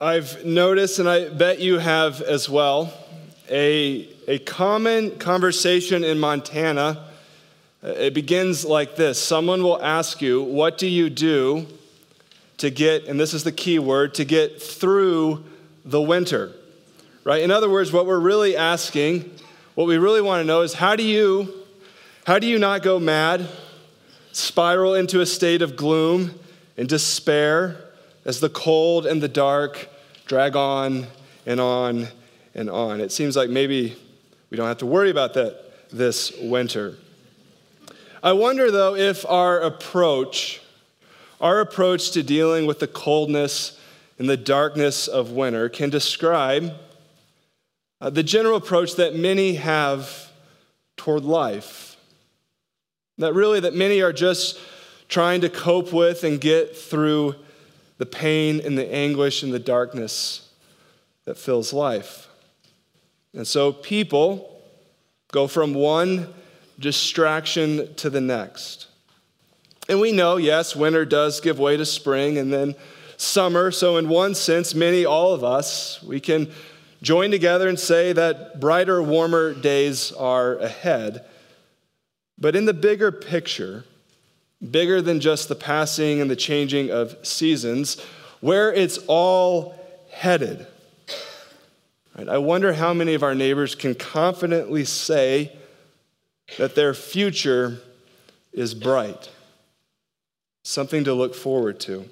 I've noticed, and I bet you have as well, a, a common conversation in Montana. It begins like this Someone will ask you, What do you do to get, and this is the key word, to get through the winter? Right? In other words, what we're really asking, what we really want to know is how do you, how do you not go mad, spiral into a state of gloom and despair as the cold and the dark drag on and on and on? It seems like maybe we don't have to worry about that this winter. I wonder though if our approach, our approach to dealing with the coldness and the darkness of winter can describe uh, the general approach that many have toward life. That really, that many are just trying to cope with and get through the pain and the anguish and the darkness that fills life. And so people go from one distraction to the next. And we know, yes, winter does give way to spring and then summer. So, in one sense, many, all of us, we can join together and say that brighter, warmer days are ahead. But in the bigger picture, bigger than just the passing and the changing of seasons, where it's all headed, right, I wonder how many of our neighbors can confidently say that their future is bright, something to look forward to.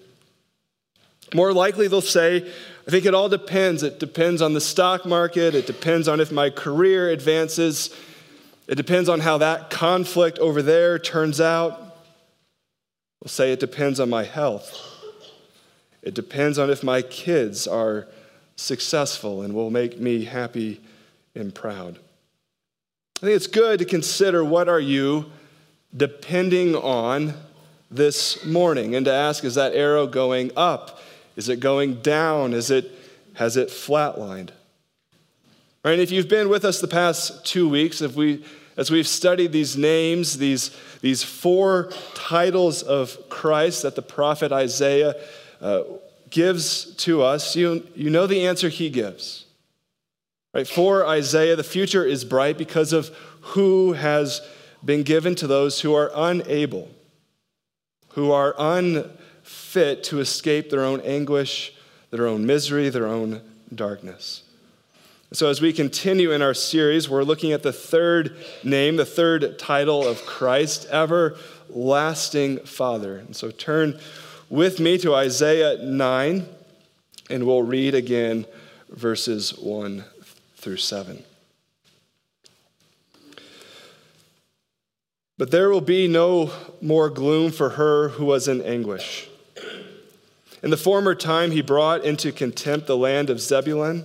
More likely, they'll say, I think it all depends. It depends on the stock market. It depends on if my career advances. It depends on how that conflict over there turns out. We'll say it depends on my health. It depends on if my kids are successful and will make me happy and proud. I think it's good to consider what are you depending on this morning and to ask is that arrow going up? Is it going down? Is it, has it flatlined? Right, and if you've been with us the past two weeks, if we, as we've studied these names, these, these four titles of Christ that the prophet Isaiah uh, gives to us, you, you know the answer he gives. Right? For Isaiah, the future is bright because of who has been given to those who are unable, who are unfit to escape their own anguish, their own misery, their own darkness. So, as we continue in our series, we're looking at the third name, the third title of Christ, Everlasting Father. And so, turn with me to Isaiah 9, and we'll read again verses 1 through 7. But there will be no more gloom for her who was in anguish. In the former time, he brought into contempt the land of Zebulun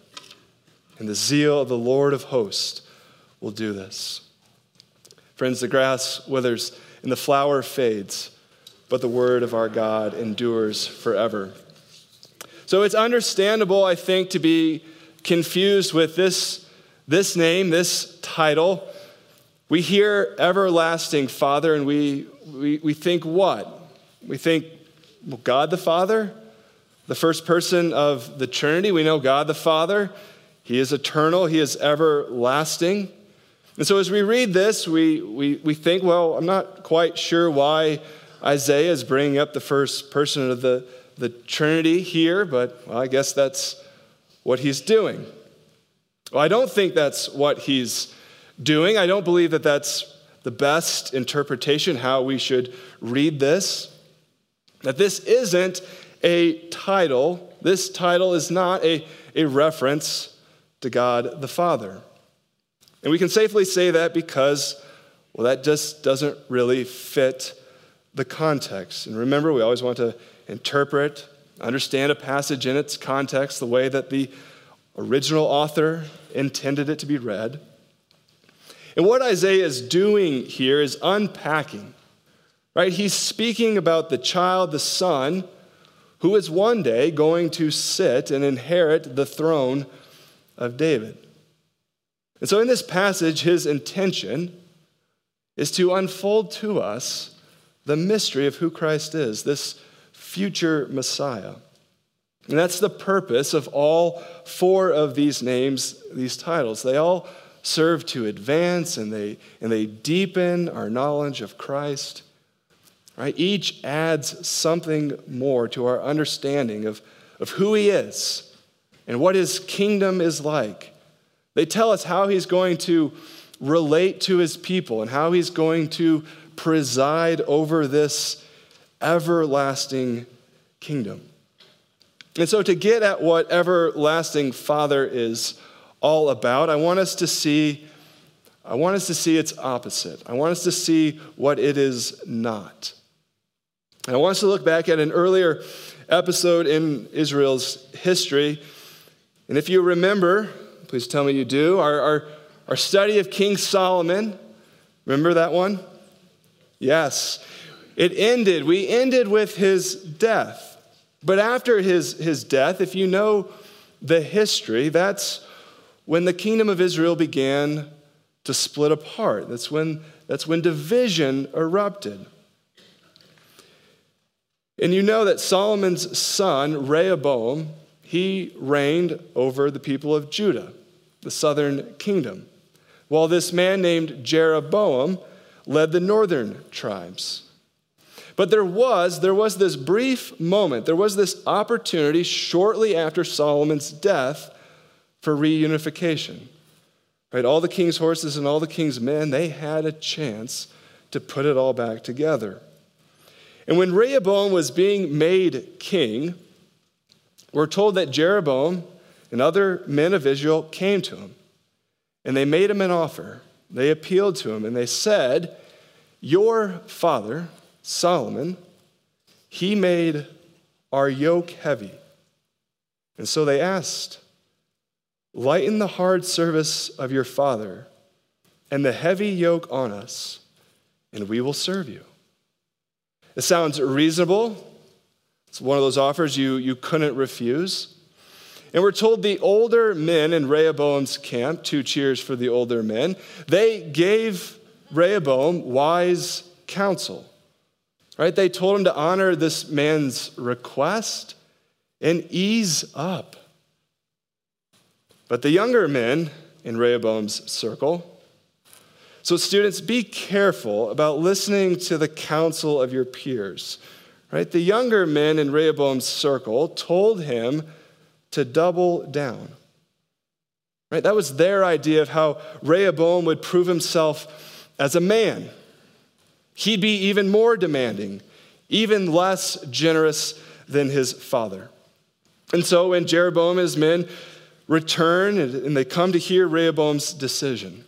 And the zeal of the Lord of hosts will do this. Friends, the grass withers and the flower fades, but the word of our God endures forever. So it's understandable, I think, to be confused with this, this name, this title. We hear everlasting Father, and we, we, we think what? We think well, God the Father, the first person of the Trinity. We know God the Father. He is eternal, He is everlasting. And so as we read this, we, we, we think, well, I'm not quite sure why Isaiah is bringing up the first person of the, the Trinity here, but well, I guess that's what he's doing. Well, I don't think that's what he's doing. I don't believe that that's the best interpretation, how we should read this. That this isn't a title, this title is not a, a reference to God the Father. And we can safely say that because, well, that just doesn't really fit the context. And remember, we always want to interpret, understand a passage in its context the way that the original author intended it to be read. And what Isaiah is doing here is unpacking, right? He's speaking about the child, the son, who is one day going to sit and inherit the throne of David. And so, in this passage, his intention is to unfold to us the mystery of who Christ is, this future Messiah. And that's the purpose of all four of these names, these titles. They all serve to advance and they, and they deepen our knowledge of Christ. Right? Each adds something more to our understanding of, of who he is and what his kingdom is like. They tell us how he's going to relate to his people and how he's going to preside over this everlasting kingdom. And so, to get at what everlasting Father is all about, I want us to see. I want us to see its opposite. I want us to see what it is not. And I want us to look back at an earlier episode in Israel's history. And if you remember, please tell me you do, our, our, our study of King Solomon, remember that one? Yes. It ended, we ended with his death. But after his, his death, if you know the history, that's when the kingdom of Israel began to split apart. That's when, that's when division erupted. And you know that Solomon's son, Rehoboam, he reigned over the people of Judah, the southern kingdom, while this man named Jeroboam led the northern tribes. But there was, there was this brief moment, there was this opportunity shortly after Solomon's death for reunification. Right? All the king's horses and all the king's men, they had a chance to put it all back together. And when Rehoboam was being made king, we're told that Jeroboam and other men of Israel came to him and they made him an offer. They appealed to him and they said, Your father, Solomon, he made our yoke heavy. And so they asked, Lighten the hard service of your father and the heavy yoke on us, and we will serve you. It sounds reasonable. It's one of those offers you, you couldn't refuse. And we're told the older men in Rehoboam's camp, two cheers for the older men, they gave Rehoboam wise counsel. Right? They told him to honor this man's request and ease up. But the younger men in Rehoboam's circle, so, students, be careful about listening to the counsel of your peers. Right? The younger men in Rehoboam's circle told him to double down. Right? That was their idea of how Rehoboam would prove himself as a man. He'd be even more demanding, even less generous than his father. And so when Jeroboam and his men return and they come to hear Rehoboam's decision,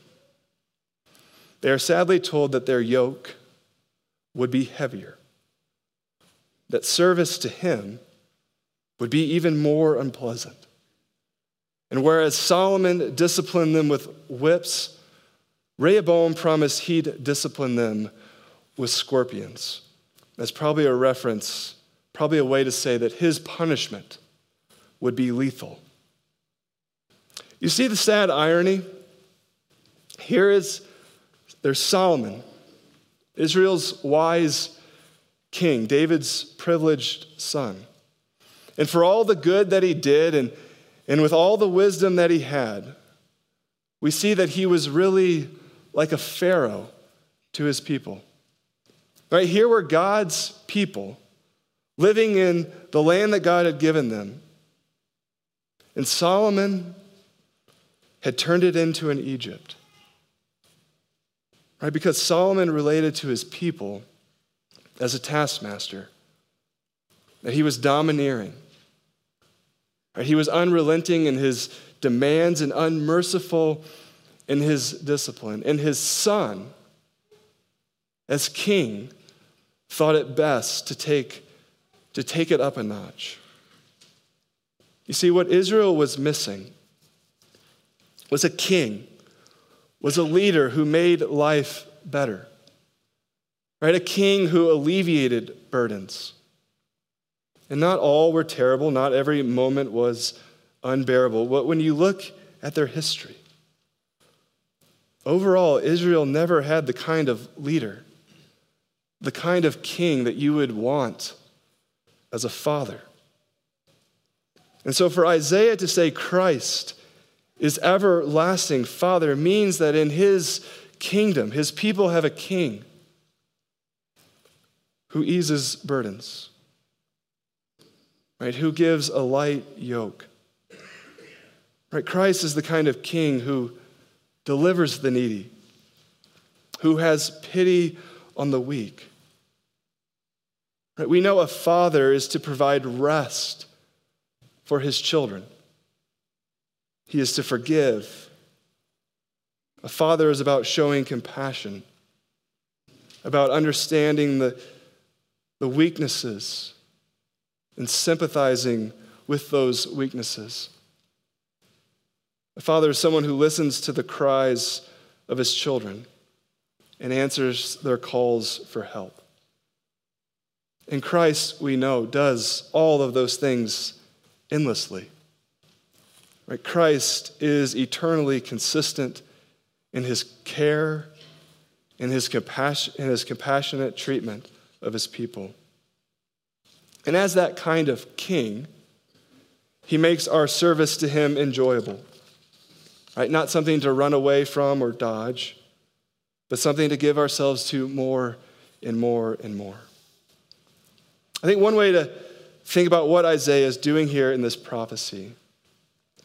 they are sadly told that their yoke would be heavier, that service to him would be even more unpleasant. And whereas Solomon disciplined them with whips, Rehoboam promised he'd discipline them with scorpions. That's probably a reference, probably a way to say that his punishment would be lethal. You see the sad irony? Here is there's Solomon, Israel's wise king, David's privileged son. And for all the good that he did and, and with all the wisdom that he had, we see that he was really like a Pharaoh to his people. Right here were God's people living in the land that God had given them. And Solomon had turned it into an Egypt. Right? Because Solomon related to his people as a taskmaster, that he was domineering. He was unrelenting in his demands and unmerciful in his discipline. And his son, as king, thought it best to take, to take it up a notch. You see, what Israel was missing was a king, was a leader who made life better, right? A king who alleviated burdens. And not all were terrible, not every moment was unbearable. But when you look at their history, overall, Israel never had the kind of leader, the kind of king that you would want as a father. And so for Isaiah to say Christ is everlasting Father means that in his kingdom, his people have a king who eases burdens, right? Who gives a light yoke. Right? Christ is the kind of king who delivers the needy, who has pity on the weak. Right? We know a father is to provide rest for his children. He is to forgive. A father is about showing compassion, about understanding the, the weaknesses and sympathizing with those weaknesses. A father is someone who listens to the cries of his children and answers their calls for help. And Christ, we know, does all of those things endlessly. Right? Christ is eternally consistent in his care, in his, compassion, in his compassionate treatment of his people. And as that kind of king, he makes our service to him enjoyable. Right? Not something to run away from or dodge, but something to give ourselves to more and more and more. I think one way to think about what Isaiah is doing here in this prophecy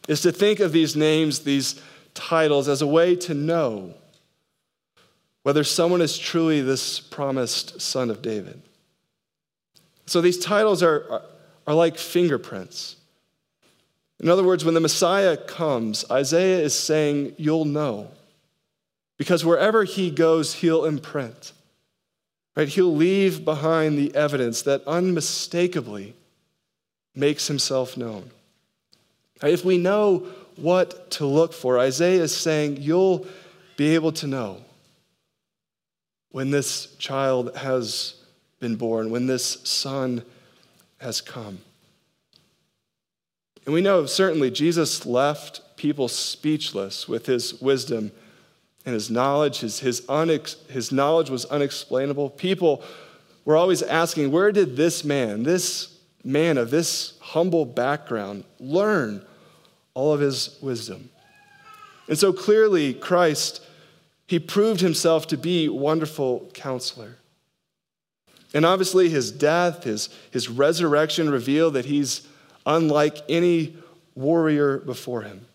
is to think of these names, these titles, as a way to know whether someone is truly this promised son of David. So these titles are, are, are like fingerprints. In other words, when the Messiah comes, Isaiah is saying, You'll know. Because wherever he goes, he'll imprint. Right? He'll leave behind the evidence that unmistakably makes himself known. If we know what to look for, Isaiah is saying, You'll be able to know when this child has been born, when this son has come. And we know certainly Jesus left people speechless with his wisdom and his knowledge. His, his, unex, his knowledge was unexplainable. People were always asking, where did this man, this man of this humble background, learn all of his wisdom? And so clearly, Christ, he proved himself to be wonderful counselor. And obviously, his death, his, his resurrection reveal that he's unlike any warrior before him.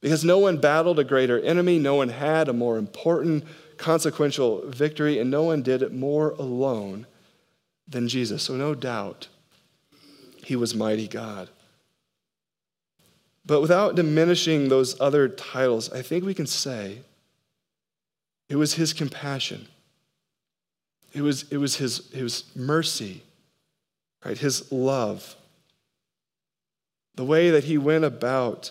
Because no one battled a greater enemy, no one had a more important, consequential victory, and no one did it more alone than Jesus. So, no doubt, he was mighty God. But without diminishing those other titles, I think we can say it was his compassion. It was, it was his, his mercy, right? His love the way that he went about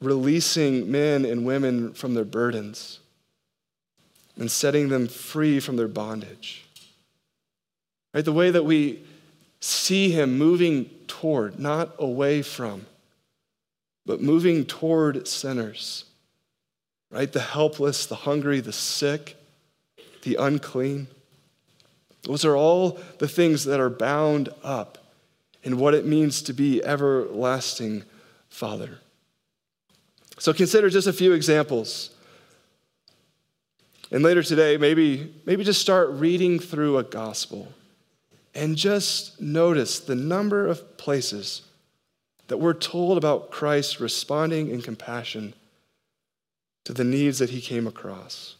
releasing men and women from their burdens and setting them free from their bondage. Right? The way that we see him moving toward, not away from, but moving toward sinners, right? The helpless, the hungry, the sick, the unclean. Those are all the things that are bound up in what it means to be everlasting Father. So consider just a few examples. And later today, maybe, maybe just start reading through a gospel and just notice the number of places that we're told about Christ responding in compassion to the needs that he came across.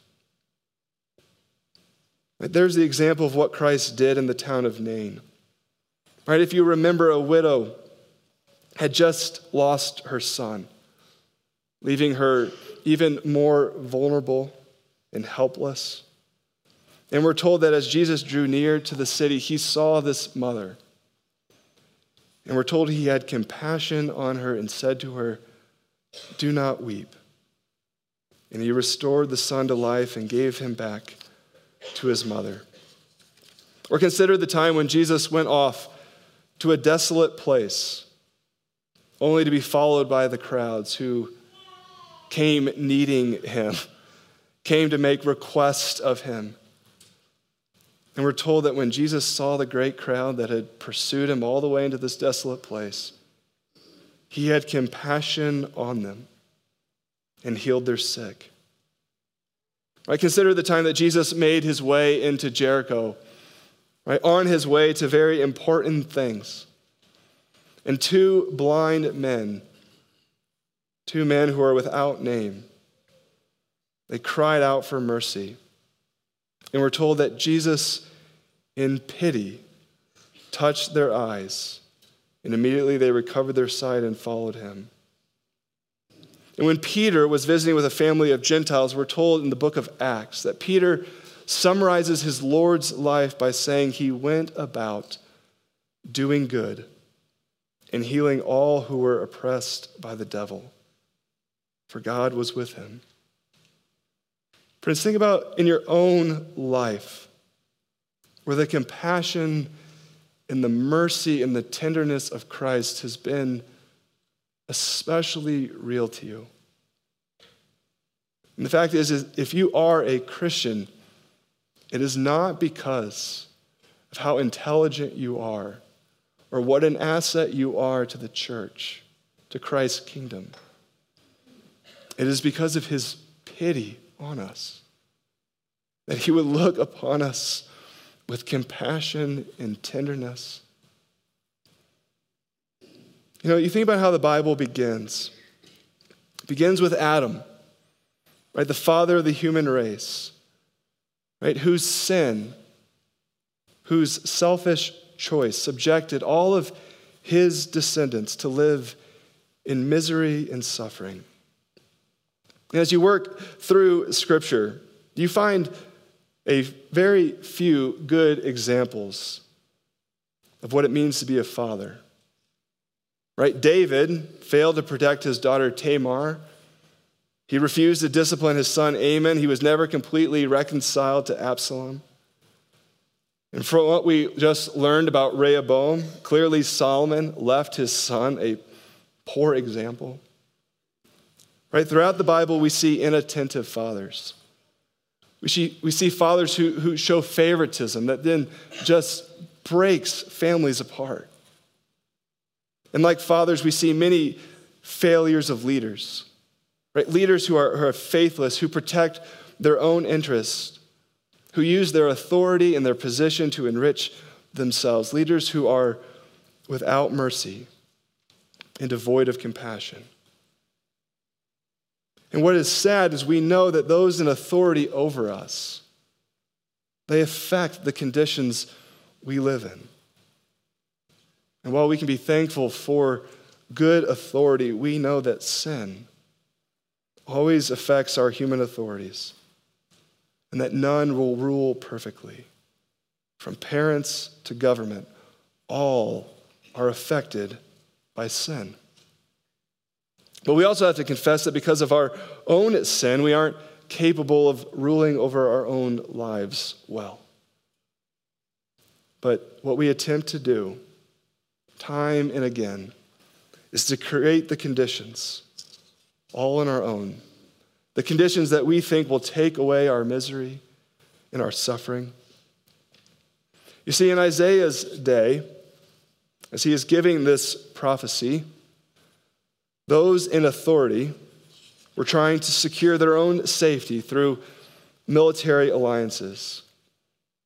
Right, There's the example of what Christ did in the town of Nain. Right? If you remember, a widow had just lost her son, leaving her even more vulnerable and helpless. And we're told that as Jesus drew near to the city, he saw this mother. And we're told he had compassion on her and said to her, Do not weep. And he restored the son to life and gave him back to his mother. Or consider the time when Jesus went off to a desolate place, only to be followed by the crowds who came needing him, came to make request of him. And we're told that when Jesus saw the great crowd that had pursued him all the way into this desolate place, he had compassion on them and healed their sick. I consider the time that Jesus made his way into Jericho, right, on his way to very important things. And two blind men, two men who are without name, they cried out for mercy. And we're told that Jesus, in pity, touched their eyes, and immediately they recovered their sight and followed him. And when Peter was visiting with a family of Gentiles, we're told in the book of Acts that Peter summarizes his Lord's life by saying he went about doing good and healing all who were oppressed by the devil, for God was with him. Friends, think about in your own life where the compassion and the mercy and the tenderness of Christ has been especially real to you. And the fact is, is, if you are a Christian, it is not because of how intelligent you are or what an asset you are to the church, to Christ's kingdom. It is because of his pity on us that he would look upon us with compassion and tenderness you know, you think about how the Bible begins. It begins with Adam, right? The father of the human race, right? Whose sin, whose selfish choice subjected all of his descendants to live in misery and suffering. And as you work through Scripture, you find a very few good examples of what it means to be a father. Right? David failed to protect his daughter Tamar. He refused to discipline his son Amnon. He was never completely reconciled to Absalom. And from what we just learned about Rehoboam, clearly Solomon left his son a poor example. Right? Throughout the Bible, we see inattentive fathers. We see, we see fathers who, who show favoritism that then just breaks families apart. And like fathers, we see many failures of leaders, right? Leaders who are, who are faithless, who protect their own interests, who use their authority and their position to enrich themselves, leaders who are without mercy and devoid of compassion. And what is sad is we know that those in authority over us, they affect the conditions we live in. And while we can be thankful for good authority, we know that sin always affects our human authorities and that none will rule perfectly. From parents to government, all are affected by sin. But we also have to confess that because of our own sin, we aren't capable of ruling over our own lives well. But what we attempt to do time and again is to create the conditions, all on our own, the conditions that we think will take away our misery and our suffering. You see, in Isaiah's day, as he is giving this prophecy, those in authority were trying to secure their own safety through military alliances.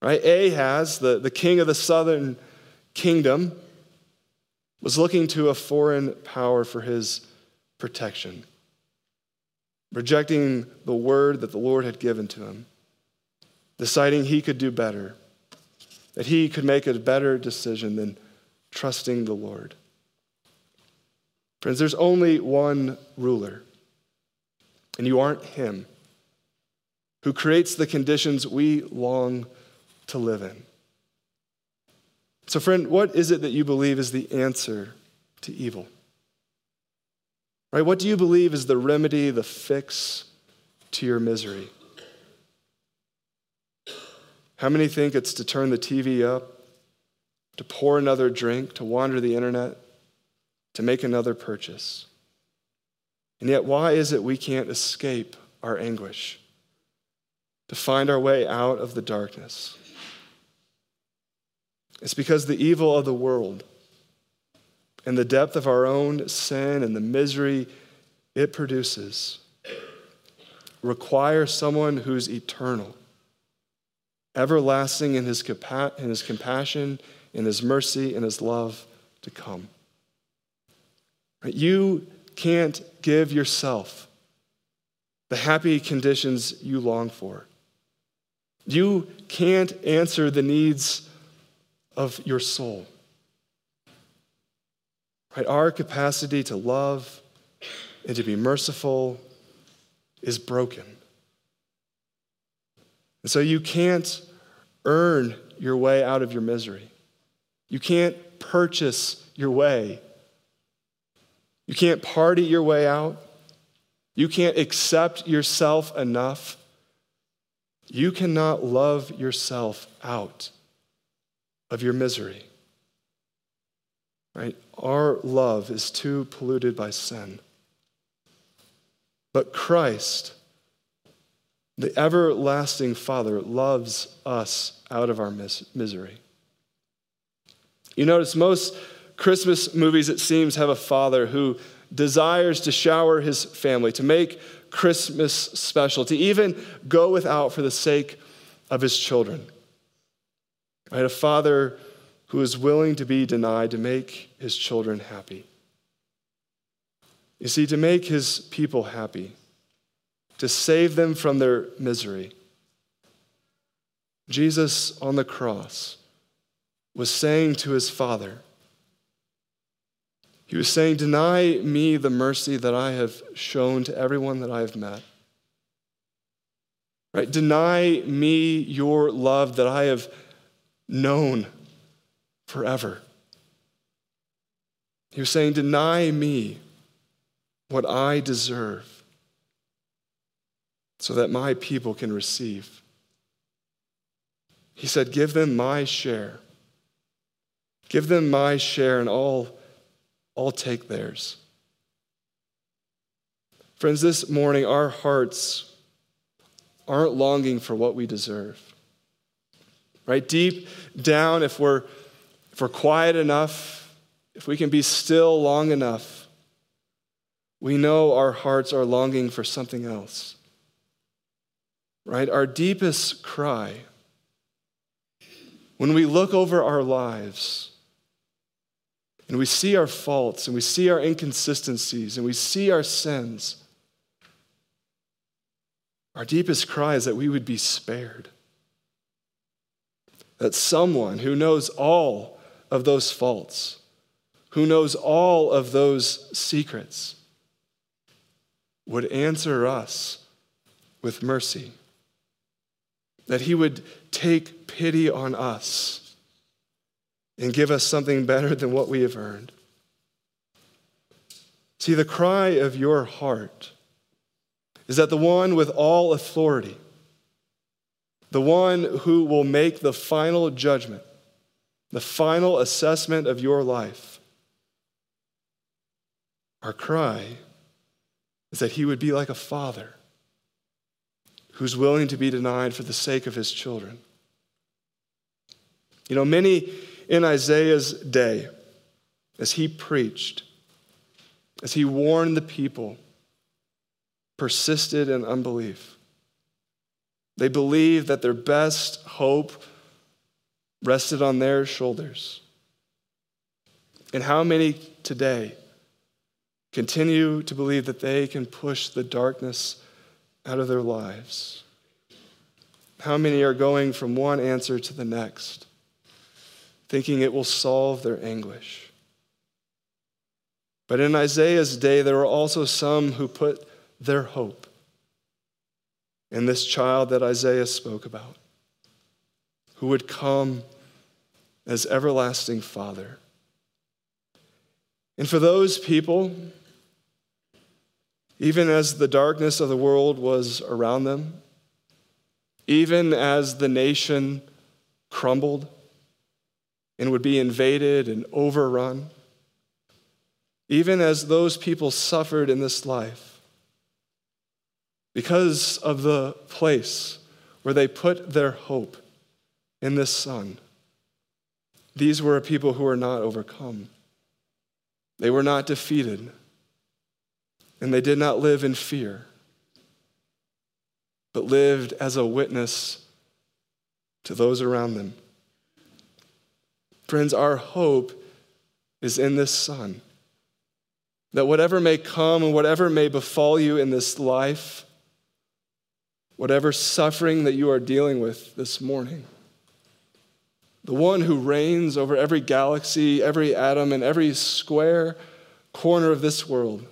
Right? Ahaz, the, the king of the southern kingdom, was looking to a foreign power for his protection, rejecting the word that the Lord had given to him, deciding he could do better, that he could make a better decision than trusting the Lord. Friends, there's only one ruler, and you aren't him, who creates the conditions we long to live in. So, friend, what is it that you believe is the answer to evil? Right? What do you believe is the remedy, the fix to your misery? How many think it's to turn the TV up, to pour another drink, to wander the internet, to make another purchase? And yet, why is it we can't escape our anguish, to find our way out of the darkness? It's because the evil of the world and the depth of our own sin and the misery it produces require someone who's eternal, everlasting in his, compa- in his compassion, in his mercy, in his love to come. You can't give yourself the happy conditions you long for. You can't answer the needs of your soul. Right? Our capacity to love and to be merciful is broken. And so you can't earn your way out of your misery. You can't purchase your way. You can't party your way out. You can't accept yourself enough. You cannot love yourself out of your misery. Right? Our love is too polluted by sin. But Christ, the everlasting Father, loves us out of our mis- misery. You notice most Christmas movies, it seems, have a father who desires to shower his family, to make Christmas special, to even go without for the sake of his children. Right? A father who is willing to be denied to make his children happy. You see, to make his people happy, to save them from their misery, Jesus on the cross was saying to his Father, He was saying, Deny me the mercy that I have shown to everyone that I have met. Right? Deny me your love that I have known forever. He was saying, Deny me what I deserve so that my people can receive. He said, Give them my share. Give them my share, and I'll, I'll take theirs. Friends, this morning, our hearts aren't longing for what we deserve right? Deep down, if we're, if we're quiet enough, if we can be still long enough, we know our hearts are longing for something else, right? Our deepest cry, when we look over our lives, and we see our faults and we see our inconsistencies and we see our sins, our deepest cry is that we would be spared that someone who knows all of those faults, who knows all of those secrets, would answer us with mercy. That he would take pity on us and give us something better than what we have earned. See, the cry of your heart is that the one with all authority, the one who will make the final judgment, the final assessment of your life, Our cry is that he would be like a father who's willing to be denied for the sake of his children. You know, many in Isaiah's day, as he preached, as he warned the people, persisted in unbelief. They believed that their best hope rested on their shoulders. And how many today continue to believe that they can push the darkness out of their lives? How many are going from one answer to the next, thinking it will solve their anguish? But in Isaiah's day, there were also some who put their hope in this child that Isaiah spoke about, who would come as everlasting Father. And for those people, even as the darkness of the world was around them, even as the nation crumbled and would be invaded and overrun, even as those people suffered in this life, because of the place where they put their hope in this Son, these were a people who were not overcome. They were not defeated and they did not live in fear, but lived as a witness to those around them. Friends, our hope is in this Son. That whatever may come and whatever may befall you in this life, whatever suffering that you are dealing with this morning, the one who reigns over every galaxy, every atom, and every square corner of this world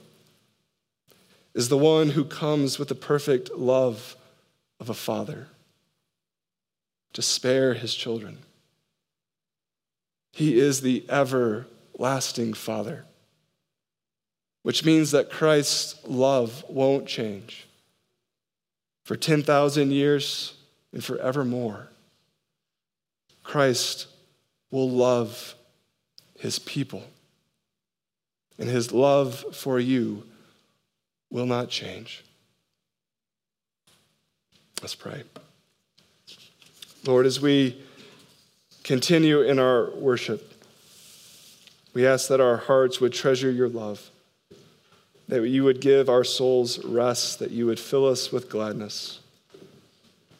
is the one who comes with the perfect love of a father to spare his children. He is the everlasting Father, which means that Christ's love won't change for 10,000 years and forevermore. Christ will love his people, and his love for you will not change. Let's pray. Lord, as we continue in our worship, we ask that our hearts would treasure your love, that you would give our souls rest, that you would fill us with gladness,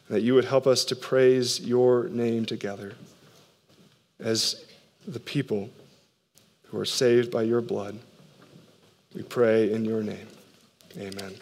that you would help us to praise your name together as the people who are saved by your blood. We pray in your name. Amen.